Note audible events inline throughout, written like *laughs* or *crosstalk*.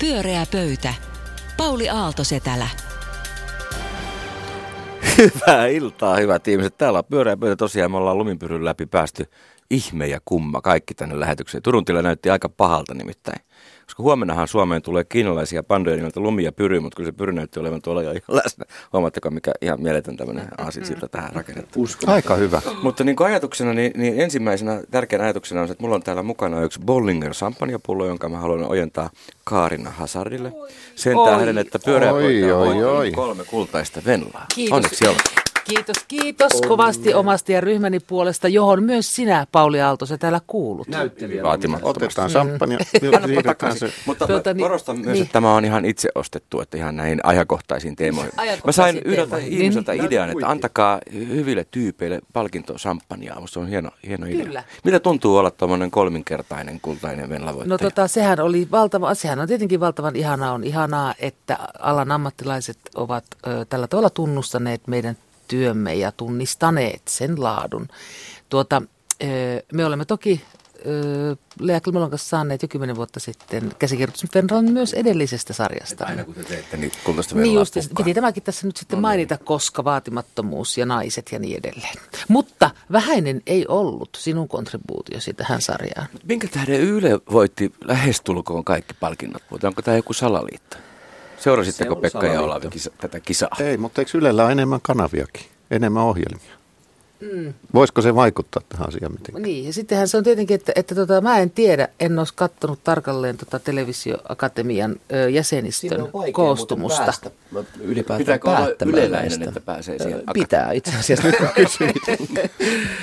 Pyöreä pöytä. Pauli Aaltosetälä. Hyvää iltaa, hyvät ihmiset. Täällä on pyöreä pöytä. Tosiaan me ollaan luminpyryn läpi päästy ihme ja kumma kaikki tänne lähetykseen. Turun tila näytti aika pahalta nimittäin. Koska huomennahan Suomeen tulee kiinalaisia pandoja nimeltä Lumi ja Pyry, mutta kyllä se Pyry näytti olevan tuolla jo ihan läsnä. Huomaatteko, mikä ihan mieletön tämmöinen aasinsilta tähän rakennettu. Aika hyvä. Mutta niin kuin ajatuksena, niin, niin ensimmäisenä tärkeänä ajatuksena on se, että mulla on täällä mukana yksi Bollinger champagnepullo, jonka mä haluan ojentaa Kaarina Hazardille. Sen Oi. tähden, että pyöreä Oi, oi, voittanut oi. kolme kultaista venlaa. Kiitos. Onneksi olkoon. Kiitos, kiitos kovasti omasta ja ryhmäni puolesta, johon myös sinä, Pauli Aalto, sä täällä kuulut. Vaatimattomasti. Otetaan champagne. Annapa takaisin. Mutta Tuota, mä niin- korostan myös, niin. että tämä on ihan itse ostettu, että ihan näihin ajankohtaisiin teemoihin. Mä Ajankohtaisiin sain yhdeltä teemoihin. ihmiseltä Niin. idean, että antakaa hyville tyypeille palkinto champagnea. Musta se on hieno, hieno idea. Kyllä. Mitä tuntuu olla tuommoinen kolminkertainen kultainen venlavoittaja? No tota, sehän oli valtava, sehän on tietenkin valtavan ihanaa. On ihanaa, että alan ammattilaiset ovat ö, tällä tavalla tunnustaneet meidän työmme ja tunnistaneet sen laadun. Tuota, me olemme toki Lea Kilmelon kanssa saaneet jo kymmenen vuotta sitten käsikirjoitusvenran myös edellisestä sarjasta. Aina kun te teette niin kultaista Niin just, piti tämäkin tässä nyt sitten mainita, koska vaatimattomuus ja naiset ja niin edelleen. Mutta vähäinen ei ollut sinun kontribuutiosi tähän sarjaan. Minkä tähden Yle voitti lähestulkoon kaikki palkinnot? Onko tämä joku salaliitto? Seurasitteko Pekka ja Olavi kisa, tätä kisaa? Ei, mutta eikö Ylellä ole enemmän kanaviakin? Enemmän ohjelmia? Mm. Voisiko se vaikuttaa tähän asiaan mitenkään? Niin, ja sittenhän se on tietenkin, että, että tota, mä en tiedä, en olisi katsonut tarkalleen tota televisioakatemian ö, jäsenistön koostumusta. Päästä, ylipäätään Pitääkö olla päättämään yleläinen, että pääsee siihen Ö, Pitää itse asiassa nyt kun *laughs* kysyit.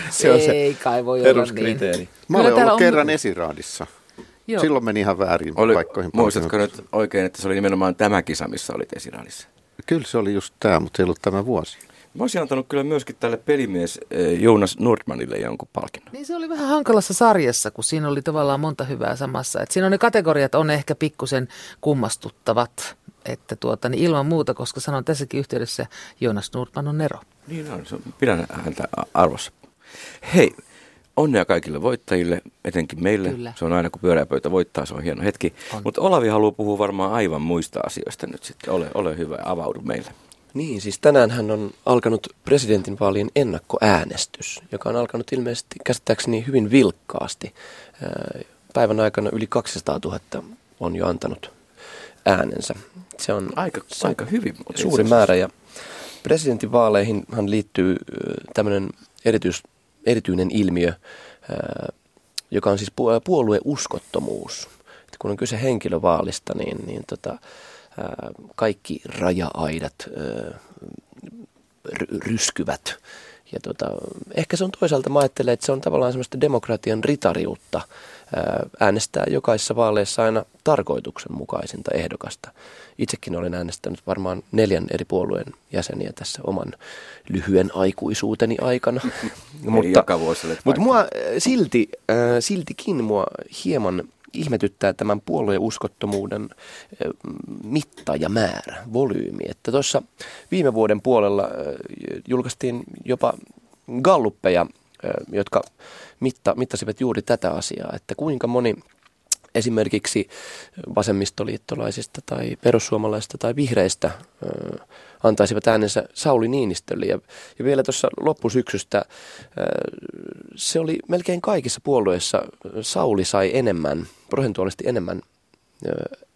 se on se Ei kai voi olla niin. Mä olen ollut on- kerran esiraadissa. Joo. Silloin meni ihan väärin Oli, paikkoihin. muistatko nyt oikein, että se oli nimenomaan tämä kisa, missä olit esiraalissa? Kyllä se oli just tämä, mutta se ei ollut tämä vuosi. Mä olisin antanut kyllä myöskin tälle pelimies eh, Jonas Nordmanille jonkun palkinnon. Niin se oli vähän hankalassa sarjassa, kun siinä oli tavallaan monta hyvää samassa. Et siinä on ne kategoriat on ehkä pikkusen kummastuttavat, että tuota, niin ilman muuta, koska sanon tässäkin yhteydessä, Jonas Nordman on Nero. Niin on, se on- pidän häntä arvossa. Hei, onnea kaikille voittajille, etenkin meille. Kyllä. Se on aina kun pyöreä pöytä voittaa, se on hieno hetki. Mutta Olavi haluaa puhua varmaan aivan muista asioista nyt sitten. Ole, ole hyvä, avaudu meille. Niin, siis tänään hän on alkanut presidentinvaalien ennakkoäänestys, joka on alkanut ilmeisesti käsittääkseni hyvin vilkkaasti. Päivän aikana yli 200 000 on jo antanut äänensä. Se on Aika, se on aika hyvin. suuri määrä ja presidentinvaaleihinhan liittyy tämmöinen erityis, erityinen ilmiö, ää, joka on siis pu- puolueuskottomuus. Kun on kyse henkilövaalista, niin, niin tota, ää, kaikki raja-aidat ryskyvät. Ja tota, ehkä se on toisaalta, mä ajattelen, että se on tavallaan semmoista demokratian ritariutta ää, äänestää jokaisessa vaaleissa aina tarkoituksenmukaisinta ehdokasta. Itsekin olen äänestänyt varmaan neljän eri puolueen jäseniä tässä oman lyhyen aikuisuuteni aikana. *laughs* Mutta vaihtanut. mua silti, äh, siltikin mua hieman ihmetyttää tämän puolueen uskottomuuden äh, mitta ja määrä, volyymi. Että tuossa viime vuoden puolella äh, julkaistiin jopa galluppeja, äh, jotka mitta, mittasivat juuri tätä asiaa, että kuinka moni esimerkiksi vasemmistoliittolaisista tai perussuomalaisista tai vihreistä antaisivat äänensä Sauli Niinistölle. Ja, ja vielä tuossa loppusyksystä se oli melkein kaikissa puolueissa Sauli sai enemmän, prosentuaalisesti enemmän,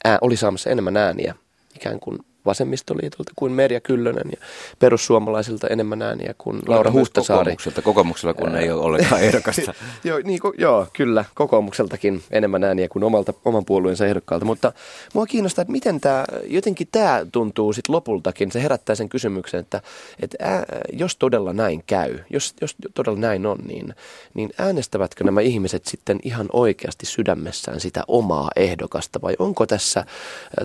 ää, oli saamassa enemmän ääniä ikään kuin vasemmistoliitolta kuin Merja Kyllönen ja perussuomalaisilta enemmän ääniä kuin Laura Huhtasaari. Kokoomukselta, kokoomuksella kun ei ole ollenkaan *laughs* ehdokasta. Joo, niin, ko- joo, kyllä. Kokoomukseltakin enemmän ääniä kuin omalta, oman puolueensa ehdokkaalta. Mutta mua kiinnostaa, että miten tämä, jotenkin tämä tuntuu sitten lopultakin. Se herättää sen kysymyksen, että, että ää, jos todella näin käy, jos, jos todella näin on, niin, niin äänestävätkö nämä ihmiset sitten ihan oikeasti sydämessään sitä omaa ehdokasta vai onko tässä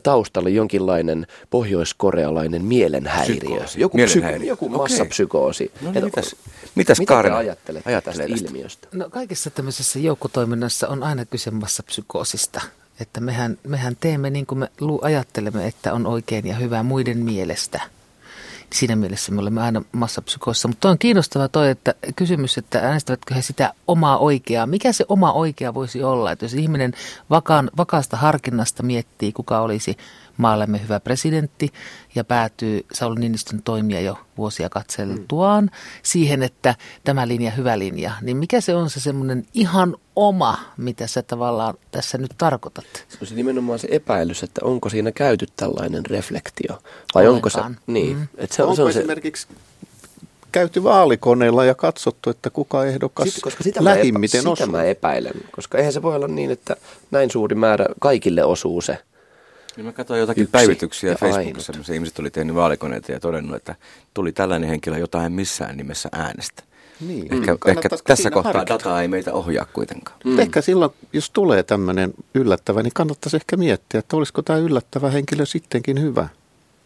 taustalla jonkinlainen pohjoiskorealainen mielenhäiriö? Psykoosi. Joku, Mielenhäiriö. joku Okei. massapsykoosi. No niin, mitäs, mitäs mitä Kaarina ajattelette, ajattelee tästä tästä? ilmiöstä? No kaikessa tämmöisessä joukkotoiminnassa on aina kyse massapsykoosista. Että mehän, mehän teemme niin kuin me ajattelemme, että on oikein ja hyvä muiden mielestä. Siinä mielessä me olemme aina massapsykoissa. Mutta on kiinnostava toi, että kysymys, että äänestävätkö he sitä omaa oikeaa. Mikä se oma oikea voisi olla? Että jos ihminen vakaan, vakaasta harkinnasta miettii, kuka olisi maallemme hyvä presidentti ja päätyy Sauli Niinistön toimia jo vuosia katseltuaan mm. siihen, että tämä linja hyvä linja, niin mikä se on se semmoinen ihan oma, mitä sä tavallaan tässä nyt tarkoitat? Se on se nimenomaan se epäilys, että onko siinä käyty tällainen reflektio vai Ollenkaan. onko se, niin, mm. että se, onko se on esimerkiksi käyty vaalikoneella ja katsottu, että kuka ehdokas Sitten, koska sitä lähimmiten mä epä, Sitä mä epäilen, koska eihän se voi olla niin, että näin suuri määrä kaikille osuu se Niin mä katsoin jotakin Yksi päivityksiä Facebookissa, missä ihmiset oli tehnyt vaalikoneita ja todennut, että tuli tällainen henkilö, jota en missään nimessä äänestä. Niin. Ehkä, mm. ehkä tässä kohtaa harkita. data ei meitä ohjaa kuitenkaan. Mm. Ehkä silloin, jos tulee tämmöinen yllättävä, niin kannattaisi ehkä miettiä, että olisiko tämä yllättävä henkilö sittenkin hyvä.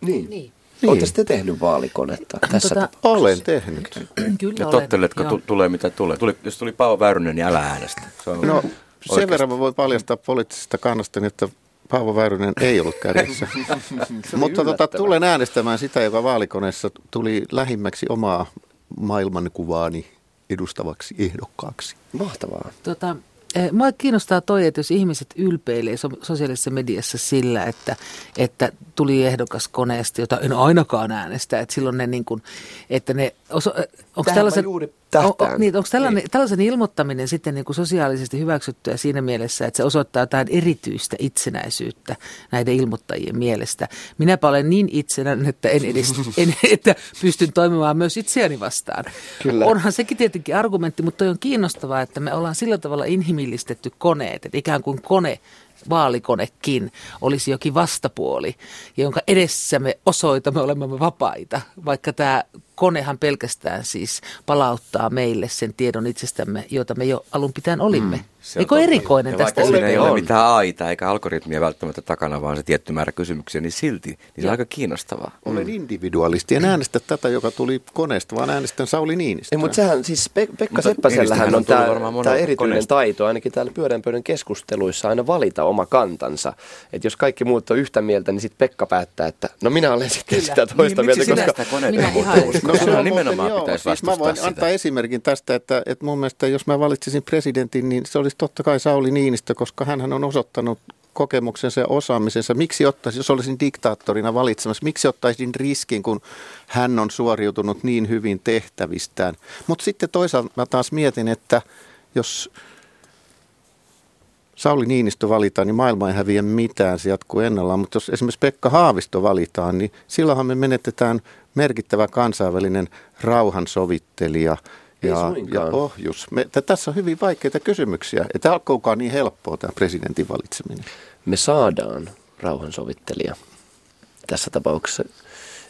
Niin. niin. Niin. Oletteko te tehnyt vaalikonetta tässä tota, Olen tehnyt. Kyllä ja totteletko, t- tulee mitä tulee? Tuli, jos tuli Paavo Väyrynen, niin älä äänestä. Se on no, oikeasti. sen verran mä voin paljastaa poliittisesta kannasta, että Paavo Väyrynen ei ollut kärjessä. *laughs* *laughs* Mutta tota, tulen äänestämään sitä, joka vaalikoneessa tuli lähimmäksi omaa maailmankuvaani edustavaksi ehdokkaaksi. Mahtavaa. Tota, Eh, mua kiinnostaa toi, että jos ihmiset ylpeilee sosiaalisessa mediassa sillä, että, että tuli ehdokas koneesta, jota en ainakaan äänestä, että silloin ne niin kuin, että ne, eh, onko tällaisen, juuri on, on, niin, onko tällainen, niin. tällaisen ilmoittaminen sitten niin kuin sosiaalisesti hyväksyttyä siinä mielessä, että se osoittaa jotain erityistä itsenäisyyttä näiden ilmoittajien mielestä. Minäpä olen niin itsenäinen, että, en edes, *laughs* en, että pystyn toimimaan myös itseäni vastaan. Kyllä. Onhan sekin tietenkin argumentti, mutta on kiinnostavaa, että me ollaan sillä tavalla inhimillistetty koneet, että ikään kuin kone vaalikonekin olisi jokin vastapuoli, jonka edessä me osoitamme olemme vapaita, vaikka tämä konehan pelkästään siis palauttaa meille sen tiedon itsestämme, jota me jo alun pitäen olimme. Mm. Eikö erikoinen ja tästä? Vaikka ei ole mitään aita eikä algoritmia välttämättä takana, vaan se tietty määrä kysymyksiä, niin silti niin se on aika kiinnostavaa. Olen mm. individualisti. En äänestä tätä, joka tuli koneesta, vaan äänestän Sauli Niinistä. Ei, mutta sehän siis Pe- Pekka Seppäsellähän on tämä, tämä erityinen koneesta. taito, ainakin täällä pyörän pöydän keskusteluissa aina valita oma kantansa. Että jos kaikki muut on yhtä mieltä, niin sitten Pekka päättää, että no minä olen sitten Kyllä. sitä toista niin, mieltä. Koska... Sitä koneita no, se on nimenomaan joo, pitäisi siis Mä voin sitä. antaa esimerkin tästä, että, että mun mielestä jos mä valitsisin presidentin, niin se olisi totta kai Sauli Niinistö, koska hän on osoittanut kokemuksensa ja osaamisensa. Miksi ottaisin, jos olisin diktaattorina valitsemassa, miksi ottaisin riskin, kun hän on suoriutunut niin hyvin tehtävistään. Mutta sitten toisaalta mä taas mietin, että jos Sauli Niinistö valitaan, niin maailma ei häviä mitään, se jatkuu ennallaan. Mutta jos esimerkiksi Pekka Haavisto valitaan, niin silloinhan me menetetään merkittävä kansainvälinen rauhansovittelija ja, ja ohjus. Me, tässä on hyvin vaikeita kysymyksiä. Että alkoukaan niin helppoa tämä presidentin valitseminen. Me saadaan rauhansovittelija tässä tapauksessa.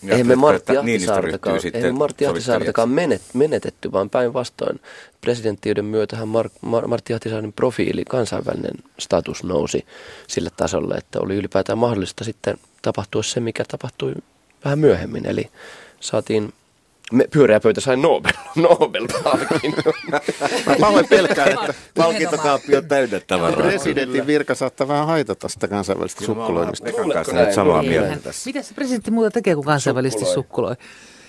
Ja eihän me Martti Ahtisaartakaan, eihän Martti Ahtisaartakaan menet, menetetty, vaan päinvastoin presidenttiyden myötähän Mar, Mar, Martti Ahtisaaren profiili, kansainvälinen status nousi sille tasolle, että oli ylipäätään mahdollista sitten tapahtua se, mikä tapahtui vähän myöhemmin. Eli saatiin me, pyöreä pöytä sai Nobel, *laughs* Nobel-palkinnon. Mä pahoin pelkään, että palkintokaappi on täynnä tavaraa. Presidentin virka saattaa vähän haitata sitä kansainvälistä sukkuloinnista. samaa mieltä tässä. Mitä se presidentti muuta tekee, kun kansainvälisesti sukkuloi?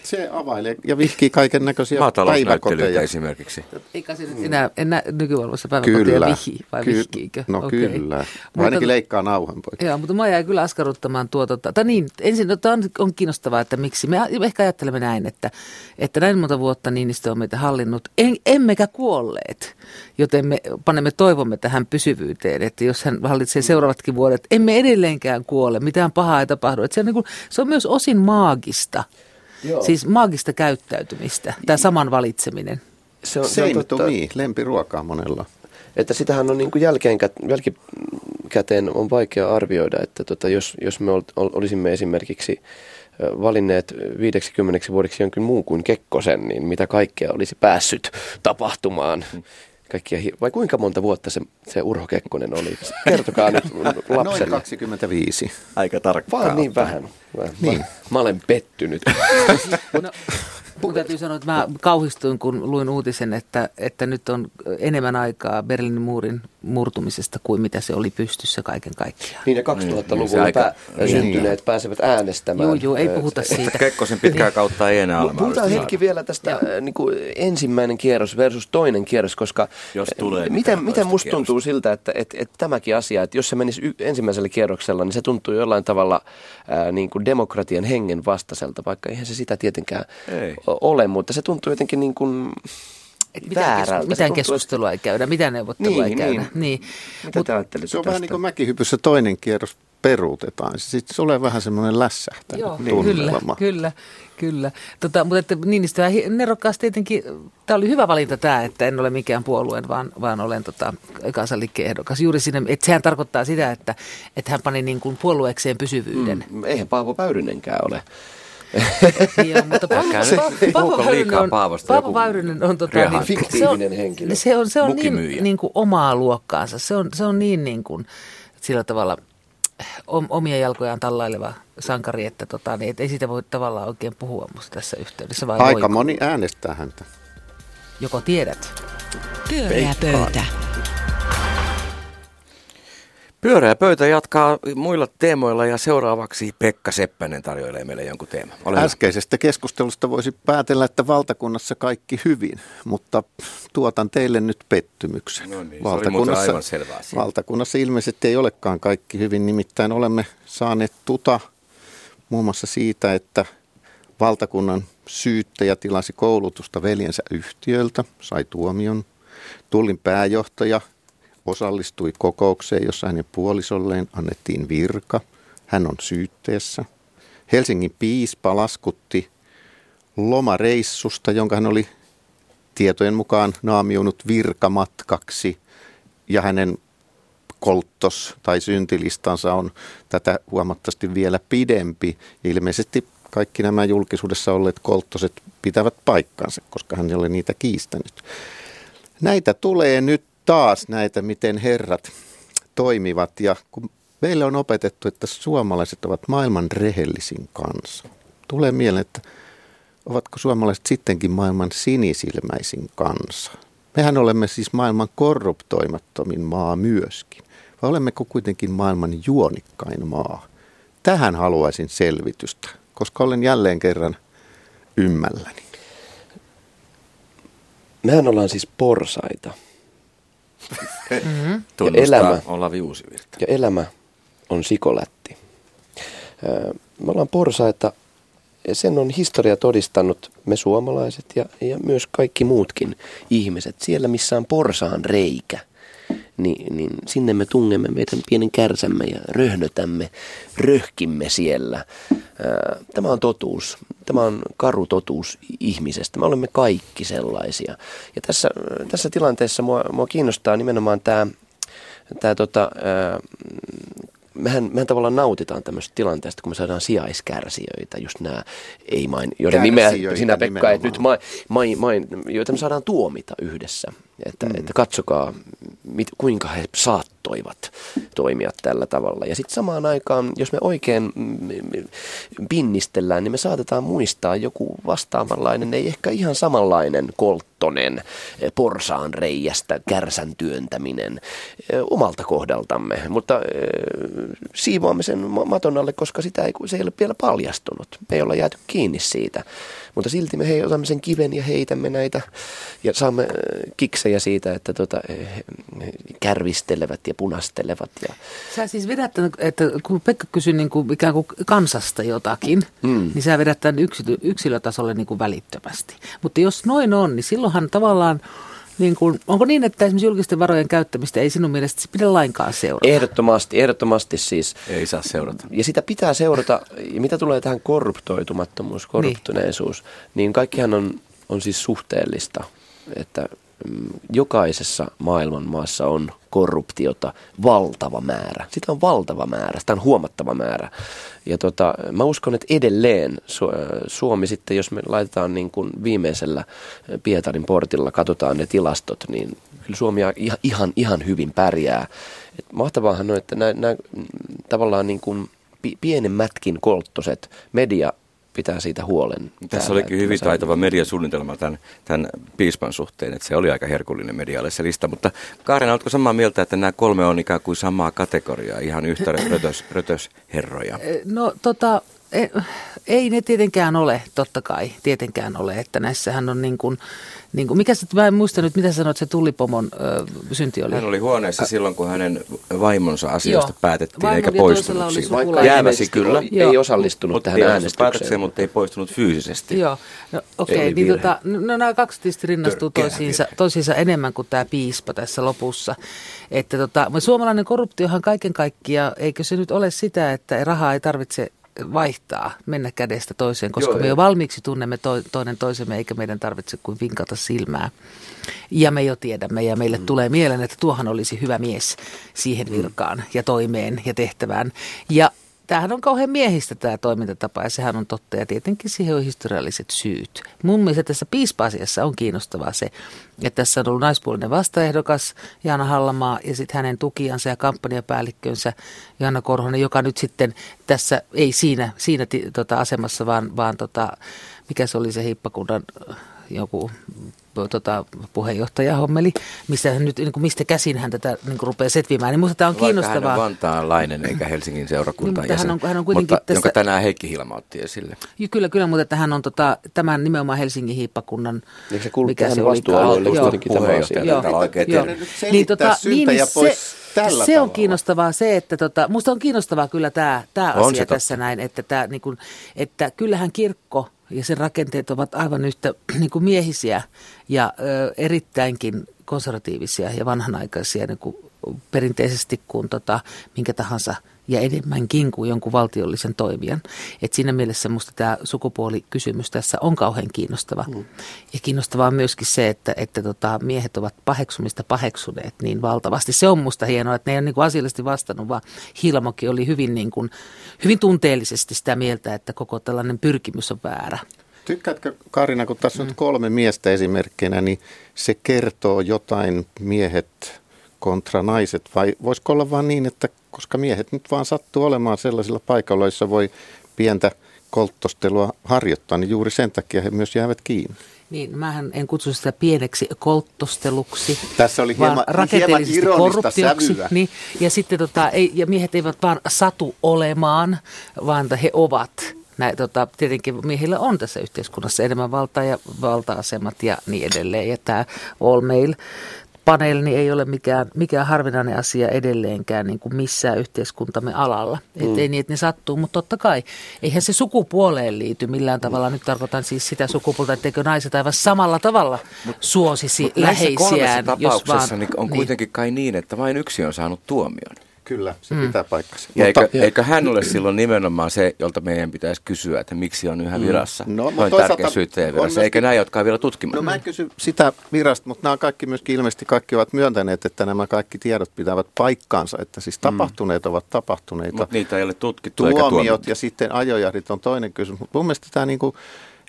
Se availee ja vihkii kaiken näköisiä päiväkoteja. esimerkiksi. Eikä se nyt enää, enää nykymaailmassa päiväkoteja kyllä, vihii, vai ky- vihkiikö? No okay. kyllä, mutta, ainakin leikkaa nauhan poikki. Joo, mutta mä jäin kyllä askarruttamaan tuota, tai niin, ensin no, on, on kiinnostavaa, että miksi, me ehkä ajattelemme näin, että, että näin monta vuotta Niinistö on meitä hallinnut, en, emmekä kuolleet, joten me panemme toivomme tähän pysyvyyteen, että jos hän hallitsee seuraavatkin vuodet, emme edelleenkään kuole, mitään pahaa ei tapahdu. Että se, on niin kuin, se on myös osin maagista. Joo. Siis maagista käyttäytymistä, tämä saman valitseminen. Se on, se on totta. Me, lempiruokaa monella. Että sitähän on niin kuin jälkeen, jälkikäteen on vaikea arvioida, että tota, jos, jos me olisimme esimerkiksi valinneet 50 vuodeksi jonkin muun kuin Kekkosen, niin mitä kaikkea olisi päässyt tapahtumaan. Kaikkia, vai kuinka monta vuotta se, se Urho Kekkonen oli? Kertokaa nyt *laughs* lapselle. Noin 25. Aika tarkkaan. Vaan niin vähän. Mä, niin. mä, mä olen pettynyt. *laughs* no, Mun täytyy sanoa, että mä kauhistuin, kun luin uutisen, että, että nyt on enemmän aikaa Berliinin muurin murtumisesta kuin mitä se oli pystyssä kaiken kaikkiaan. Niin ja 2000-luvulla niin, pää, niin. syntyneet pääsevät äänestämään. Joo, joo, ei puhuta siitä. Kekkosen pitkää kautta ei enää ole Puhutaan hetki vielä tästä niin kuin ensimmäinen kierros versus toinen kierros, koska jos tulee miten, miten musta kierros. tuntuu siltä, että, että, että tämäkin asia, että jos se menisi y- ensimmäisellä kierroksella, niin se tuntuu jollain tavalla ää, niin kuin demokratian hengen vastaiselta, vaikka eihän se sitä tietenkään ei. Ole, mutta se tuntuu jotenkin niin kuin väärältä. Mitään keskustelua ei käydä, mitään neuvottelua niin, ei käydä. Niin. niin. Mitä Mut, te Se on tästä? vähän niin kuin mäkihypyssä toinen kierros peruutetaan. Sitten se on vähän semmoinen lässähtänyt Joo, kyllä, kyllä, kyllä. Tota, mutta että Niinistöä nerokkaasti tietenkin, tämä oli hyvä valinta tämä, että en ole mikään puolueen, vaan, vaan olen tota, kansanliikkeen ehdokas. Juuri siinä, että sehän tarkoittaa sitä, että, että hän pani niin kuin puolueekseen pysyvyyden. Mm, eihän Paavo Väyrynenkään ole. Joo, mutta Paavo Väyrynen on, Paavo Väyrynen on tota, niin, fiktiivinen henkilö. Se on, se on niin, niin kuin omaa luokkaansa. Se on, se on niin, niin kuin, sillä tavalla omia jalkojaan tallaileva sankari, että, tota, niin, että ei siitä voi tavallaan oikein puhua musta tässä yhteydessä. Vai Aika voiko? moni äänestää häntä. Joko tiedät? Pyöreä pöytä. Pyöreä pöytä jatkaa muilla teemoilla ja seuraavaksi Pekka Seppänen tarjoilee meille jonkun teeman. Ole Äskeisestä keskustelusta voisi päätellä, että valtakunnassa kaikki hyvin, mutta tuotan teille nyt pettymyksen. No niin, valtakunnassa, aivan selvä asia. valtakunnassa ilmeisesti ei olekaan kaikki hyvin, nimittäin olemme saaneet tuta muun muassa siitä, että valtakunnan syyttäjä tilasi koulutusta veljensä yhtiöltä, sai tuomion. Tullin pääjohtaja osallistui kokoukseen, jossa hänen puolisolleen annettiin virka. Hän on syytteessä. Helsingin piispa laskutti lomareissusta, jonka hän oli tietojen mukaan naamioinut virkamatkaksi. Ja hänen kolttos tai syntilistansa on tätä huomattavasti vielä pidempi. Ilmeisesti kaikki nämä julkisuudessa olleet kolttoset pitävät paikkansa, koska hän ei ole niitä kiistänyt. Näitä tulee nyt taas näitä, miten herrat toimivat. Ja kun meille on opetettu, että suomalaiset ovat maailman rehellisin kansa, tulee mieleen, että ovatko suomalaiset sittenkin maailman sinisilmäisin kansa? Mehän olemme siis maailman korruptoimattomin maa myöskin. Vai olemmeko kuitenkin maailman juonikkain maa? Tähän haluaisin selvitystä, koska olen jälleen kerran ymmälläni. Mehän ollaan siis porsaita. Mm-hmm. ja elämä, Olavi Uusivirta. Ja elämä on sikolätti. Me ollaan porsaita ja sen on historia todistanut me suomalaiset ja, ja myös kaikki muutkin ihmiset. Siellä missä on porsaan reikä, niin, niin sinne me tungemme meidän pienen kärsämme ja röhnötämme, röhkimme siellä. Tämä on totuus. Tämä on karu totuus ihmisestä. Me olemme kaikki sellaisia. Ja tässä, tässä tilanteessa mua, mua kiinnostaa nimenomaan tämä, tämä tota, mehän, mehän tavallaan nautitaan tämmöisestä tilanteesta, kun me saadaan sijaiskärsijöitä, just nämä ei main, joiden nimeä sinä Pekka, että nyt main, main, main, joita me saadaan tuomita yhdessä. Että, mm. että katsokaa, mit, kuinka he saattoivat toimia tällä tavalla. Ja sitten samaan aikaan, jos me oikein pinnistellään, niin me saatetaan muistaa joku vastaavanlainen, ei ehkä ihan samanlainen kolttonen eh, porsaan reijästä kärsän työntäminen eh, omalta kohdaltamme. Mutta eh, siivoamme sen maton alle, koska sitä ei, se ei ole vielä paljastunut. Me ei olla jääty kiinni siitä. Mutta silti me otamme sen kiven ja heitämme näitä ja saamme kiksejä siitä, että tota, kärvistelevät ja punastelevat. Ja... Sä siis vedät, että kun Pekka kysyi niin kuin ikään kuin kansasta jotakin, mm. niin sä vedät tämän yksilötasolle niin kuin välittömästi. Mutta jos noin on, niin silloinhan tavallaan niin kuin, onko niin, että esimerkiksi julkisten varojen käyttämistä ei sinun mielestä pidä lainkaan seurata? Ehdottomasti, ehdottomasti siis. Ei saa seurata. Ja sitä pitää seurata, ja mitä tulee tähän korruptoitumattomuus, korruptuneisuus, niin, niin kaikkihan on, on siis suhteellista, että jokaisessa maailman maassa on korruptiota valtava määrä. Sitä on valtava määrä, sitä on huomattava määrä. Ja tota, mä uskon, että edelleen Suomi sitten, jos me laitetaan niin kuin viimeisellä Pietarin portilla, katsotaan ne tilastot, niin kyllä Suomi ihan, ihan, hyvin pärjää. Et mahtavaahan on, että nämä tavallaan niin kuin pienemmätkin kolttoset media pitää siitä huolen. Tässä täällä, olikin hyvin saamme- taitava mediasuunnitelma tämän, tämän piispan suhteen, että se oli aika herkullinen medialle se lista. Mutta Kaarina, oletko samaa mieltä, että nämä kolme on ikään kuin samaa kategoriaa, ihan yhtä rötös, rötösherroja? No tota, ei, ei ne tietenkään ole, totta kai, tietenkään ole, että näissähän on niin kuin, niin kuin mikä se, mä en muista nyt, mitä sanoit, se tullipomon ö, synti oli. Hän oli huoneessa silloin, kun hänen vaimonsa asioista Joo. päätettiin, Vaimon eikä poistunut siitä. Vaikka ilmeisesti kyllä. Ei Joo. osallistunut Mutta tähän ei äänestykseen. mutta ei poistunut fyysisesti. Joo, no, okei, okay, niin tota, no nämä kaksi tietysti rinnastuu toisiinsa, toisiinsa enemmän kuin tämä piispa tässä lopussa. Että tota, suomalainen korruptiohan kaiken kaikkiaan, eikö se nyt ole sitä, että rahaa ei tarvitse vaihtaa, mennä kädestä toiseen, koska Joo, me jo valmiiksi tunnemme to, toinen toisemme, eikä meidän tarvitse kuin vinkata silmää. Ja me jo tiedämme, ja meille mm. tulee mieleen, että tuohan olisi hyvä mies siihen virkaan ja toimeen ja tehtävään. Ja tämähän on kauhean miehistä tämä toimintatapa ja sehän on totta ja tietenkin siihen on historialliset syyt. Mun mielestä tässä piispa-asiassa on kiinnostavaa se, että tässä on ollut naispuolinen vastaehdokas Jaana Hallamaa ja sitten hänen tukijansa ja kampanjapäällikkönsä Jaana Korhonen, joka nyt sitten tässä ei siinä, siinä tota, asemassa, vaan, vaan tota, mikä se oli se hippakunnan joku tota, puheenjohtaja hommeli, missä hän nyt, niin kuin, mistä käsin hän tätä niin kuin, rupeaa setvimään. Niin minusta tämä on Vaikka kiinnostavaa. hän on Vantaanlainen eikä Helsingin seurakunnan Niin, mutta hän on- hän on kuitenkin mutta, tästä- jonka tänään Heikki Hilma otti esille. Joo, kyllä, kyllä, mutta että hän on tota, tämän nimenomaan Helsingin hiippakunnan, Eikö se kuulu mikä tähän se? Joo. kuitenkin tämä asia? olla oikein Joo. termi. Nyt selittää syntejä pois tällä se on tavalla. kiinnostavaa se, että tota, musta on kiinnostavaa kyllä tämä, tämä On se asia totta. tässä näin, että, tämä, niin kuin, että kyllähän kirkko ja sen rakenteet ovat aivan yhtä *clears throat* niin kuin miehisiä ja ö, erittäinkin konservatiivisia ja vanhanaikaisia niin kuin perinteisesti kuin tota, minkä tahansa ja enemmänkin kuin jonkun valtiollisen toimijan. Et siinä mielessä minusta tämä sukupuolikysymys tässä on kauhean kiinnostava. Mm. Ja kiinnostavaa on myöskin se, että, että tota, miehet ovat paheksumista paheksuneet niin valtavasti. Se on minusta hienoa, että ne ei ole niin kuin asiallisesti vastannut, vaan Hilmokin oli hyvin, niin kuin, hyvin tunteellisesti sitä mieltä, että koko tällainen pyrkimys on väärä. Tykkäätkö Karina, kun tässä on nyt kolme miestä esimerkkinä, niin se kertoo jotain miehet kontra naiset vai voisiko olla vaan niin, että koska miehet nyt vaan sattuu olemaan sellaisilla paikoilla, joissa voi pientä kolttostelua harjoittaa, niin juuri sen takia he myös jäävät kiinni. Niin, mähän en kutsu sitä pieneksi kolttosteluksi, Tässä oli vaan hieman- rakenteellisesti hieman korruptioksi. sävyä. Niin, ja sitten tota, ei, ja miehet eivät vaan satu olemaan, vaan he ovat. Näin, tota, tietenkin miehillä on tässä yhteiskunnassa enemmän valtaa ja valta-asemat ja niin edelleen. Ja tämä All Mail paneeli niin ei ole mikään, mikään harvinainen asia edelleenkään niin kuin missään yhteiskuntamme alalla. Mm. Et ei niin, että ne sattuu, mutta totta kai eihän se sukupuoleen liity millään tavalla. Nyt tarkoitan siis sitä sukupuolta, etteikö naiset aivan samalla tavalla suosisi Näissä kolmessa läheisiään. tapauksessa niin on kuitenkin kai niin, että vain yksi on saanut tuomion. Kyllä, se mm. pitää paikkansa. Ja Mutta- eikö, eikö hän ole silloin nimenomaan se, jolta meidän pitäisi kysyä, että miksi on yhä virassa? No, No, mutta Noin toisaalta tärkeä syyttäjän on virassa, myöskin- eikä nämä, jotka on vielä tutkimatta. No mä en kysy sitä virasta, mutta nämä kaikki myöskin ilmeisesti kaikki ovat myöntäneet, että nämä kaikki tiedot pitävät paikkaansa, että siis tapahtuneet ovat tapahtuneita. Mutta niitä ei ole tutkittu eikä Tuomiot tuomittu. ja sitten ajojahdit on toinen kysymys. Mutta mun mielestä tämä niinku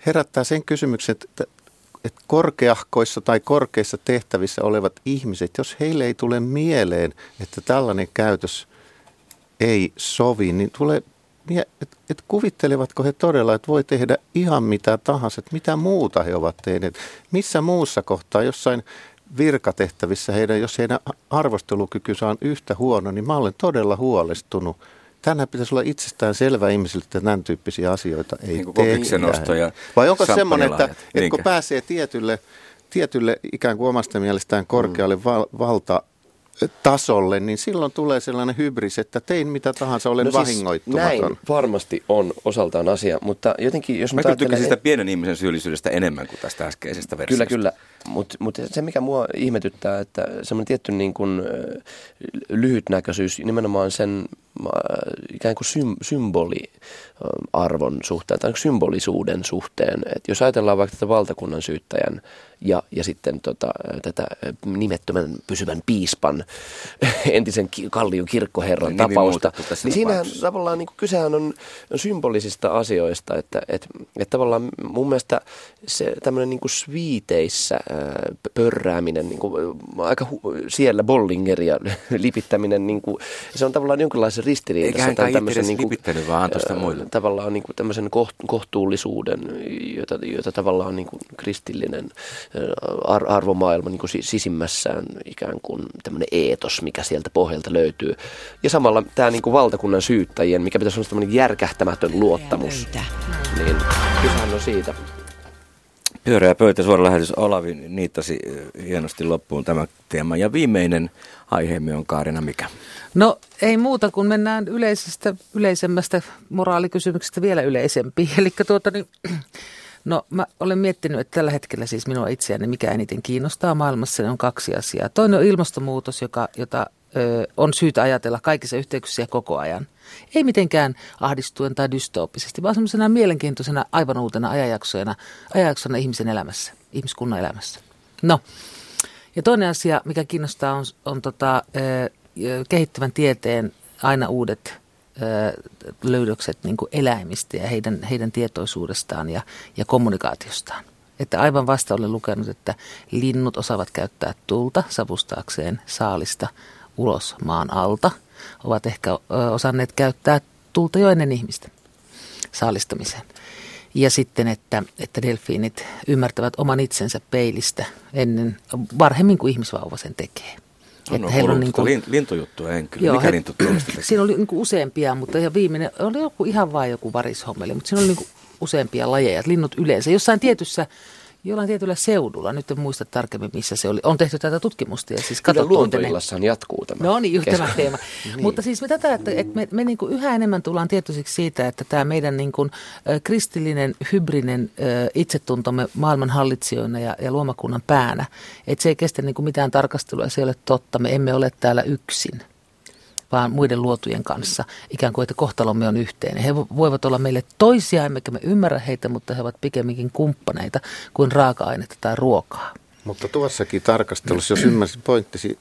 herättää sen kysymyksen, että, että korkeahkoissa tai korkeissa tehtävissä olevat ihmiset, jos heille ei tule mieleen, että tällainen käytös ei sovi, niin tulee mie- et, et kuvittelevatko he todella, että voi tehdä ihan mitä tahansa, että mitä muuta he ovat tehneet. Missä muussa kohtaa, jossain virkatehtävissä, heidän, jos heidän arvostelukykynsä on yhtä huono, niin mä olen todella huolestunut. Tänään pitäisi olla itsestään selvä ihmisille, että tämän tyyppisiä asioita ei Niin tehdä. ja Vai onko semmoinen, että, että kun pääsee tietylle, tietylle ikään kuin omasta mielestään korkealle Mm. val, valta tasolle, niin silloin tulee sellainen hybris, että tein mitä tahansa, olen no vahingoittumaton. näin varmasti on osaltaan asia, mutta jotenkin jos Mä kyllä tykkäsin sitä pienen ihmisen syyllisyydestä enemmän kuin tästä äskeisestä versiosta. Kyllä, kyllä. Mutta mut se, mikä mua ihmetyttää, että semmoinen tietty niin kuin, ö, lyhytnäköisyys nimenomaan sen ikään kuin sym, symboliarvon suhteen tai symbolisuuden suhteen. Et jos ajatellaan vaikka tätä valtakunnan syyttäjän ja, ja sitten tota, tätä nimettömän pysyvän piispan, *laughs* entisen kallion kirkkoherran Niin, nimi tapausta, niin siinähän tavallaan niin kysehän on symbolisista asioista, että et, et tavallaan mun mielestä se tämmöinen niin sviiteissä ää, pörrääminen, niin kuin, aika hu- siellä Bollingeria *laughs* lipittäminen, niin kuin, se on tavallaan jonkinlaisen ristiriidassa. Eikä hän tämmöisen niin kuin, vaan tuosta muille. Tavallaan niin kuin tämmöisen kohtuullisuuden, jota, jota tavallaan niin kuin kristillinen ar- arvomaailma niin kuin sisimmässään ikään kuin tämmöinen eetos, mikä sieltä pohjalta löytyy. Ja samalla tämä niin kuin valtakunnan syyttäjien, mikä pitäisi olla tämmöinen järkähtämätön luottamus. Niin kysehän on siitä. Pyöreä pöytä, suora lähetys Olavi niittasi hienosti loppuun tämä teema. Ja viimeinen aiheemme on Kaarina mikä? No ei muuta kuin mennään yleisestä, yleisemmästä moraalikysymyksestä vielä yleisempi. *laughs* Eli tuota niin, *clears throat* no mä olen miettinyt, että tällä hetkellä siis minua itseäni mikä eniten kiinnostaa maailmassa, ne on kaksi asiaa. Toinen on ilmastonmuutos, joka, jota ö, on syytä ajatella kaikissa yhteyksissä koko ajan. Ei mitenkään ahdistuen tai dystooppisesti, vaan semmoisena mielenkiintoisena, aivan uutena ajanjaksona, ajanjaksona ihmisen elämässä, ihmiskunnan elämässä. No, ja toinen asia, mikä kiinnostaa, on, on tota, kehittyvän tieteen aina uudet löydökset niin eläimistä ja heidän, heidän tietoisuudestaan ja, ja kommunikaatiostaan. Että aivan vasta olen lukenut, että linnut osaavat käyttää tulta savustaakseen saalista ulos maan alta. Ovat ehkä osanneet käyttää tulta jo ennen ihmistä saalistamiseen. Ja sitten, että, että delfiinit ymmärtävät oman itsensä peilistä ennen, varhemmin kuin ihmisvauva sen tekee. On, että heillä on niin kuin, lintujuttuja en kyllä. Joo, Mikä he, lintu *clears throat* Siinä oli niin kuin useampia, mutta ihan viimeinen oli joku, ihan vain joku varishommeli, mutta siinä oli niin kuin useampia lajeja. Linnut yleensä jossain tietyssä jollain tietyllä seudulla, nyt en muista tarkemmin missä se oli, on tehty tätä tutkimusta. Ja siis Kyllä luontoillassaan jatkuu tämä. No niin, tämä teema. *laughs* niin. Mutta siis me tätä, että, että me, me niin kuin yhä enemmän tullaan tietoisiksi siitä, että tämä meidän niin kuin, kristillinen, hybrinen itsetuntomme maailman hallitsijoina ja, ja luomakunnan päänä, että se ei kestä niin kuin mitään tarkastelua, se ei ole totta, me emme ole täällä yksin vaan muiden luotujen kanssa, ikään kuin että kohtalomme on yhteinen. He voivat olla meille toisia, emmekä me ymmärrä heitä, mutta he ovat pikemminkin kumppaneita kuin raaka-ainetta tai ruokaa. Mutta tuossakin tarkastelussa, jos ymmärsin pointtisi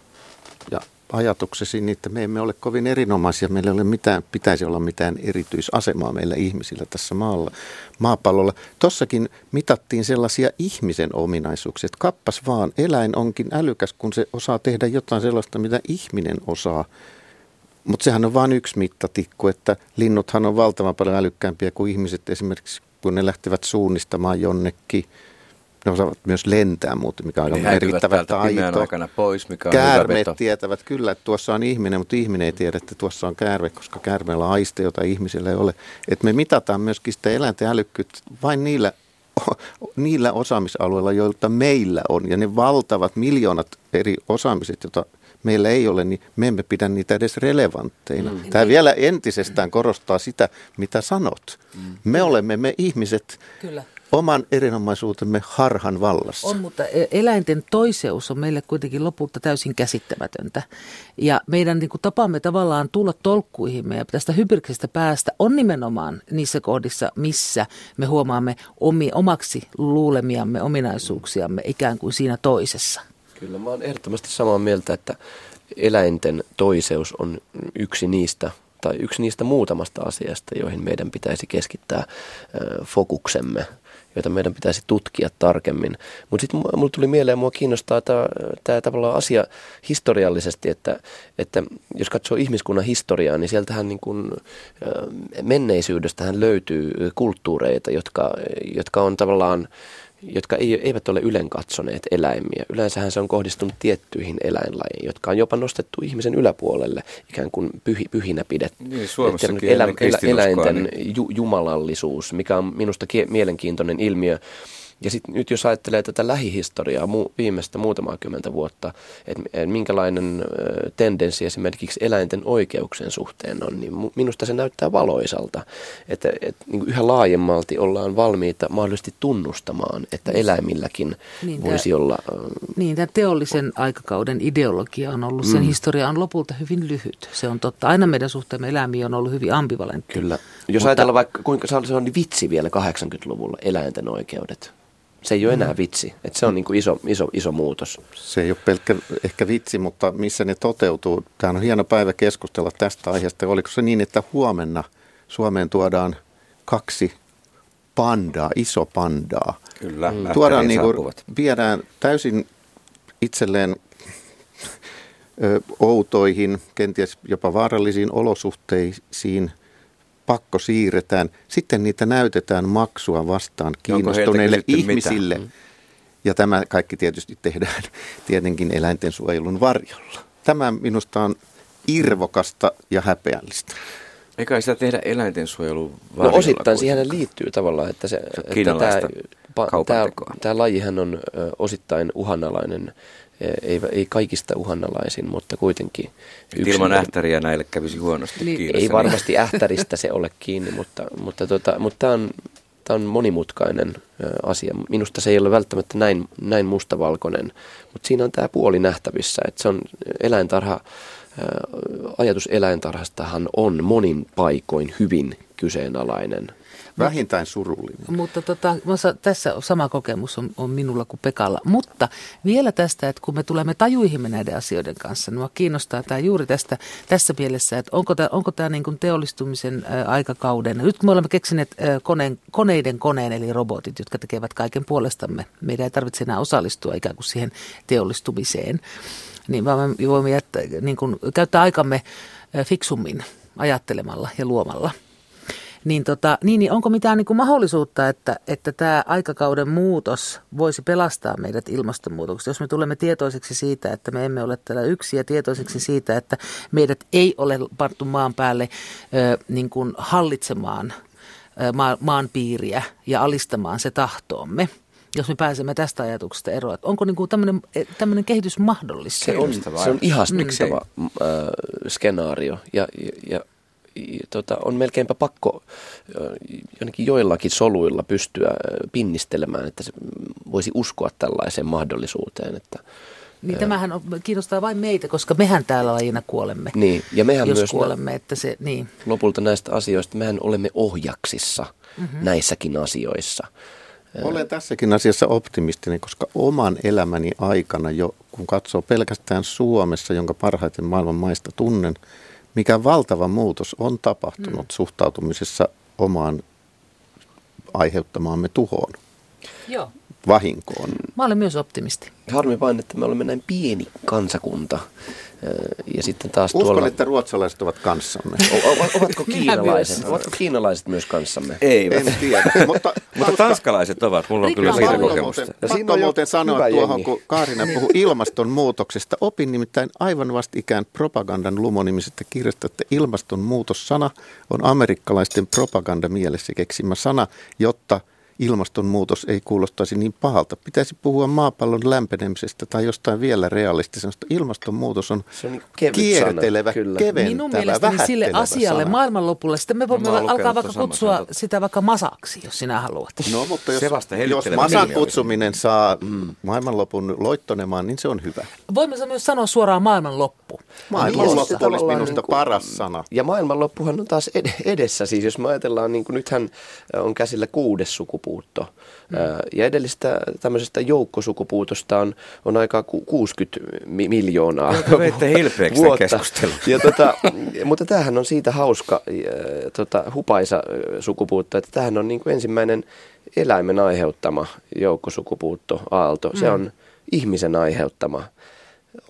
ja ajatuksesi, niin että me emme ole kovin erinomaisia, meillä ei ole mitään, pitäisi olla mitään erityisasemaa meillä ihmisillä tässä maalla, maapallolla. Tossakin mitattiin sellaisia ihmisen ominaisuuksia, että kappas vaan, eläin onkin älykäs, kun se osaa tehdä jotain sellaista, mitä ihminen osaa mutta sehän on vain yksi mittatikku, että linnuthan on valtavan paljon älykkäämpiä kuin ihmiset esimerkiksi, kun ne lähtevät suunnistamaan jonnekin. Ne osaavat myös lentää muuten, mikä on aika merkittävä taito. aikana pois, mikä on Käärmeet tietävät kyllä, että tuossa on ihminen, mutta ihminen ei tiedä, että tuossa on käärme, koska käärmeellä on aiste, jota ihmisellä ei ole. Että me mitataan myöskin sitä eläinten älykkyyttä vain niillä *laughs* niillä osaamisalueilla, joilta meillä on, ja ne valtavat miljoonat eri osaamiset, joita meillä ei ole, niin me emme pidä niitä edes relevantteina. Mm. Tämä vielä entisestään korostaa sitä, mitä sanot. Mm. Me olemme me ihmiset Kyllä. oman erinomaisuutemme harhan vallassa. On, mutta e- eläinten toiseus on meille kuitenkin lopulta täysin käsittämätöntä. Ja meidän niin kuin, tapamme tavallaan tulla tolkkuihimme ja tästä hybridistä päästä on nimenomaan niissä kohdissa, missä me huomaamme omi, omaksi luulemiamme ominaisuuksiamme ikään kuin siinä toisessa. Kyllä mä oon ehdottomasti samaa mieltä, että eläinten toiseus on yksi niistä tai yksi niistä muutamasta asiasta, joihin meidän pitäisi keskittää fokuksemme, joita meidän pitäisi tutkia tarkemmin. Mutta sitten mulle tuli mieleen, mua kiinnostaa tämä tavallaan asia historiallisesti, että, että jos katsoo ihmiskunnan historiaa, niin sieltähän niin kun, menneisyydestähän löytyy kulttuureita, jotka, jotka on tavallaan jotka ei, eivät ole ylen katsoneet eläimiä. Yleensähän se on kohdistunut tiettyihin eläinlajeihin, jotka on jopa nostettu ihmisen yläpuolelle, ikään kuin pyhi, pyhinä pidetty. Niin, Suomessakin elä, elä, eläinten ju, jumalallisuus, mikä on minusta kie, mielenkiintoinen ilmiö. Ja sitten nyt jos ajattelee tätä lähihistoriaa mu, viimeistä muutamaa kymmentä vuotta, että et minkälainen ö, tendenssi esimerkiksi eläinten oikeuksien suhteen on, niin minusta se näyttää valoisalta. Että et, niin yhä laajemmalti ollaan valmiita mahdollisesti tunnustamaan, että eläimilläkin niin, voisi tämä, olla... Ö, niin, tämä teollisen aikakauden ideologia on ollut, sen mm. historia on lopulta hyvin lyhyt. Se on totta. Aina meidän suhteemme eläimiin on ollut hyvin ambivalentti. Kyllä. Jos Mutta, ajatellaan vaikka, kuinka se on niin vitsi vielä 80-luvulla, eläinten oikeudet se ei ole enää mm. vitsi. Et se on niin kuin iso, iso, iso muutos. Se ei ole pelkkä ehkä vitsi, mutta missä ne toteutuu. Tämä on hieno päivä keskustella tästä aiheesta. Oliko se niin, että huomenna Suomeen tuodaan kaksi pandaa, iso pandaa? Kyllä, mm. Tuodaan niin kuin, viedään täysin itselleen ö, outoihin, kenties jopa vaarallisiin olosuhteisiin pakko siirretään. Sitten niitä näytetään maksua vastaan kiinnostuneille ihmisille. Mitään? Ja tämä kaikki tietysti tehdään *laughs* tietenkin eläinten suojelun varjolla. Tämä minusta on irvokasta ja häpeällistä. Eikä sitä tehdä eläintensuojelun No osittain siihen liittyy tavallaan, että, se, että tämä, tämä, tämä lajihan on osittain uhanalainen, ei, ei kaikista uhanalaisin, mutta kuitenkin. Yksin... Ilman ähtäriä näille kävisi huonosti niin, Ei varmasti ähtäristä se ole kiinni, mutta, mutta, tota, mutta tämä, on, on monimutkainen asia. Minusta se ei ole välttämättä näin, näin mustavalkoinen, mutta siinä on tämä puoli nähtävissä, että se on eläintarha ajatus eläintarhastahan on monin paikoin hyvin kyseenalainen. Vähintään surullinen. Mutta tota, tässä sama kokemus on, on minulla kuin Pekalla. Mutta vielä tästä, että kun me tulemme tajuihimme näiden asioiden kanssa, niin minua kiinnostaa tämä juuri tästä, tässä mielessä, että onko tämä, onko tämä niin kuin teollistumisen aikakauden. Nyt kun me olemme keksineet koneen, koneiden koneen, eli robotit, jotka tekevät kaiken puolestamme. Meidän ei tarvitse enää osallistua ikään kuin siihen teollistumiseen niin vaan me voimme jättää, niin kuin, käyttää aikamme fiksummin ajattelemalla ja luomalla. Niin, tota, niin, niin onko mitään niin kuin mahdollisuutta, että, että tämä aikakauden muutos voisi pelastaa meidät ilmastonmuutoksesta, jos me tulemme tietoiseksi siitä, että me emme ole täällä yksi ja tietoiseksi siitä, että meidät ei ole pantu maan päälle ö, niin kuin hallitsemaan ö, maan, maan piiriä ja alistamaan se tahtoomme – jos me pääsemme tästä ajatuksesta eroon. Että onko niinku tämmöinen, tämmöinen kehitys mahdollista? Se on, se on ihastuttava mm. äh, skenaario ja, ja, ja tota, on melkeinpä pakko jonnekin joillakin soluilla pystyä pinnistelemään, että se voisi uskoa tällaiseen mahdollisuuteen. Että, niin tämähän on, kiinnostaa vain meitä, koska mehän täällä lajina kuolemme. Niin, ja mehän jos myös kuolemme, että se, niin. lopulta näistä asioista, mehän olemme ohjaksissa mm-hmm. näissäkin asioissa. Olen tässäkin asiassa optimistinen, koska oman elämäni aikana jo, kun katsoo pelkästään Suomessa, jonka parhaiten maailman maista tunnen, mikä valtava muutos on tapahtunut mm. suhtautumisessa omaan aiheuttamaamme tuhoon. Joo. Vahinkoon. Mä olen myös optimisti. Harmi vain, että me olemme näin pieni kansakunta. Ja sitten taas Uskon, tuolla... että ruotsalaiset ovat kanssamme. O, ovatko *laughs* kiinalaiset? ovatko kiinalaiset myös kanssamme? Eivät. En tiedä. *laughs* mutta, mutta tanskalaiset ovat. Mulla on kyllä siitä kokemusta. Ja siinä on muuten sanoa tuohon, kun Kaarina puhui *laughs* ilmastonmuutoksesta. Opin nimittäin aivan vastikään propagandan lumonimisestä kirjasta, että ilmastonmuutossana on amerikkalaisten propagandamielessä keksimä sana, jotta – ilmastonmuutos ei kuulostaisi niin pahalta. Pitäisi puhua maapallon lämpenemisestä tai jostain vielä realistisesta. Ilmastonmuutos on, se on niin kiertelevä, sana, keventävä, Minun mielestäni sille asialle sana. maailmanlopulle, sitten me voimme alkaa vaikka kutsua sanot. sitä vaikka masaksi, jos sinä haluat. No mutta jos, se vasta jos masan kutsuminen saa mm. maailmanlopun loittonemaan, niin se on hyvä. Voimme myös sanoa suoraan maailmanloppu. Maailmanloppu olisi minusta niin kuin, paras sana. Ja maailmanloppuhan on taas edessä. Siis jos me ajatellaan, niin kuin nythän on käsillä kuudes sukupuoli sukupuutto. Mm. Ja edellistä tämmöisestä joukkosukupuutosta on, on aika 60 miljoonaa vuotta. Ja tota, mutta tämähän on siitä hauska tota, hupaisa sukupuutto, että tämähän on niin kuin ensimmäinen eläimen aiheuttama joukkosukupuutto aalto. Mm. Se on ihmisen aiheuttama.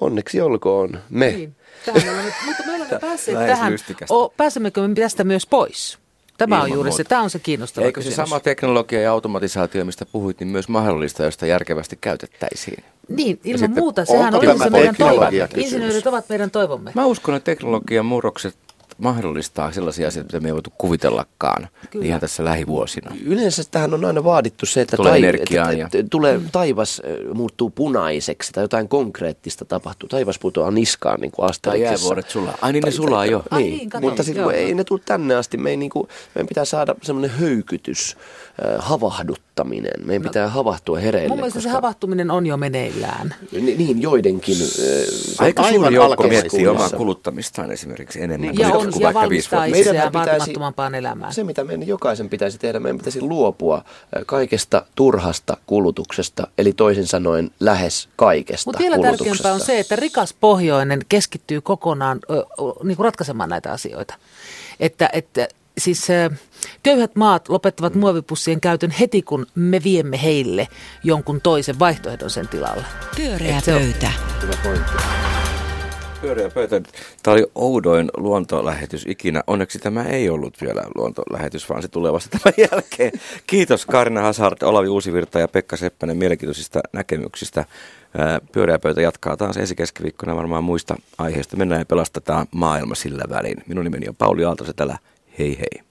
Onneksi olkoon me. Niin. Tähän olemme, mutta me olemme päässeet tähän. O, pääsemmekö me tästä myös pois? Tämä on juuri muuta. se, tämä on se kiinnostava Eikö kysymys. se sama teknologia ja automatisaatio, mistä puhuit, niin myös mahdollista, josta järkevästi käytettäisiin? Niin, ilman muuta. Sehän on se meidän toivomme. Insinöörit ovat meidän toivomme. Mä uskon, että teknologian murrokset mahdollistaa sellaisia asioita, mitä me ei voitu kuvitellakaan Kyllä. ihan tässä lähivuosina. Yleensä tähän on aina vaadittu se, että, tulee, tai, että, ja... tulee taivas muuttuu punaiseksi tai jotain konkreettista tapahtuu. Taivas putoaa niskaan niin kuin Tai jäävuoret sulaa. Ai niin ne sulaa jo. Ai niin, niin Mutta sitten ei ne tule tänne asti. Me ei, niin kuin, meidän pitää saada semmoinen höykytys, äh, havahduttaminen. Meidän no, pitää havahtua hereille. Mun mielestä koska... se havahtuminen on jo meneillään. Ni, niin, joidenkin. Äh, Aika suuri joukko miettii omaa kuluttamistaan esimerkiksi enemmän. Ja on ja valmistaa itseään vaatimattomampaan elämään. Se, mitä meidän jokaisen pitäisi tehdä, meidän pitäisi luopua kaikesta turhasta kulutuksesta, eli toisin sanoen lähes kaikesta Mutta vielä tärkeämpää on se, että rikas pohjoinen keskittyy kokonaan ö, niin kuin ratkaisemaan näitä asioita. Että, että siis köyhät maat lopettavat muovipussien käytön heti, kun me viemme heille jonkun toisen vaihtoehdon sen tilalle. Pyöreä pöytä. Hyvä pointti. Pyöreä pöytä. Tämä oli oudoin luontolähetys ikinä. Onneksi tämä ei ollut vielä luontolähetys, vaan se tulee vasta tämän *laughs* jälkeen. Kiitos Karina Hazard, Olavi Uusivirta ja Pekka Seppänen mielenkiintoisista näkemyksistä. Pyöreä pöytä jatkaa taas ensi keskiviikkona varmaan muista aiheista. Mennään ja pelastetaan maailma sillä välin. Minun nimeni on Pauli Aaltosetälä. Hei hei.